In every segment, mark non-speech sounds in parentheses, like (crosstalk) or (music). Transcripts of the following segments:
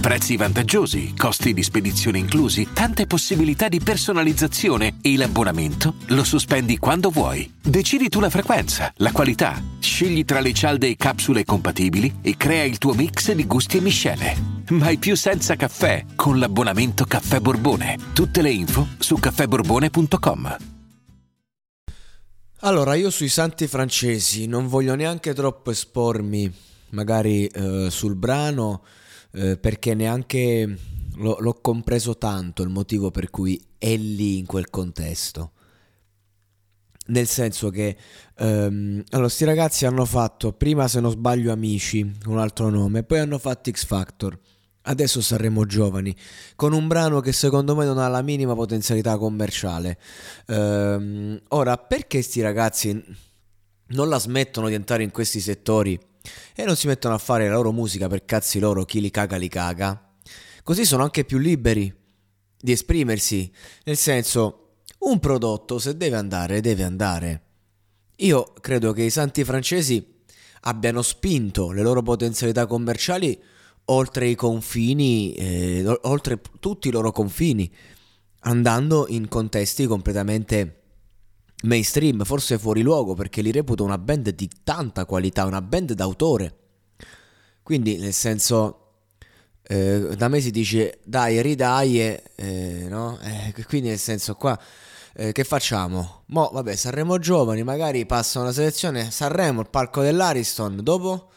Prezzi vantaggiosi, costi di spedizione inclusi, tante possibilità di personalizzazione e l'abbonamento lo sospendi quando vuoi. Decidi tu la frequenza, la qualità, scegli tra le cialde e capsule compatibili e crea il tuo mix di gusti e miscele. Mai più senza caffè con l'abbonamento Caffè Borbone. Tutte le info su caffèborbone.com. Allora, io sui santi francesi non voglio neanche troppo espormi, magari eh, sul brano, eh, perché neanche lo- l'ho compreso tanto il motivo per cui è lì in quel contesto. Nel senso che, ehm, allora, sti ragazzi hanno fatto, prima se non sbaglio Amici, un altro nome, poi hanno fatto X Factor. Adesso saremo giovani, con un brano che secondo me non ha la minima potenzialità commerciale. Ehm, ora, perché sti ragazzi non la smettono di entrare in questi settori e non si mettono a fare la loro musica per cazzi loro, chi li caga li caga? Così sono anche più liberi di esprimersi, nel senso, un prodotto se deve andare, deve andare. Io credo che i santi francesi abbiano spinto le loro potenzialità commerciali oltre i confini, eh, oltre tutti i loro confini, andando in contesti completamente mainstream, forse fuori luogo, perché li reputo una band di tanta qualità, una band d'autore. Quindi, nel senso, eh, da me si dice dai, ridai, eh, no? Eh, quindi nel senso qua... Eh, che facciamo? Mo, vabbè, Sanremo Giovani, magari passa una selezione, Sanremo, il palco dell'Ariston, dopo?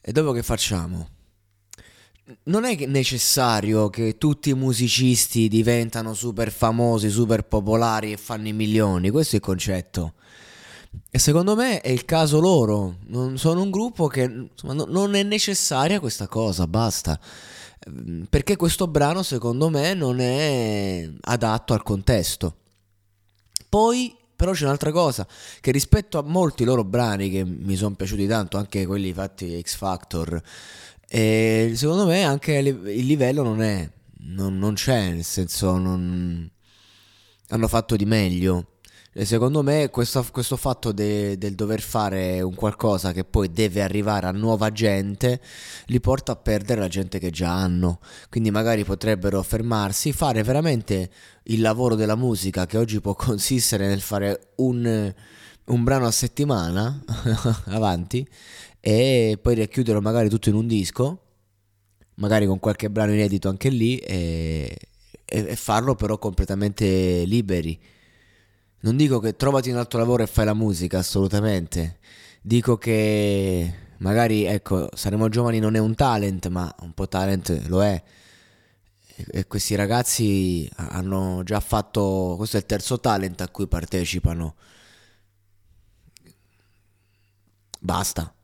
E dopo che facciamo? Non è necessario che tutti i musicisti diventano super famosi, super popolari e fanno i milioni, questo è il concetto. E secondo me è il caso loro, non sono un gruppo che insomma, non è necessaria questa cosa, basta. Perché questo brano secondo me non è adatto al contesto. Poi però c'è un'altra cosa, che rispetto a molti loro brani che mi sono piaciuti tanto, anche quelli fatti X Factor, e secondo me anche il livello non è, non, non c'è, nel senso non hanno fatto di meglio. E secondo me questo, questo fatto de, del dover fare un qualcosa che poi deve arrivare a nuova gente li porta a perdere la gente che già hanno. Quindi magari potrebbero fermarsi, fare veramente il lavoro della musica che oggi può consistere nel fare un, un brano a settimana (laughs) avanti e poi racchiuderlo magari tutto in un disco, magari con qualche brano inedito anche lì e, e farlo però completamente liberi. Non dico che trovati un altro lavoro e fai la musica, assolutamente. Dico che magari, ecco, saremo giovani non è un talent, ma un po' talent lo è. E questi ragazzi hanno già fatto, questo è il terzo talent a cui partecipano. Basta.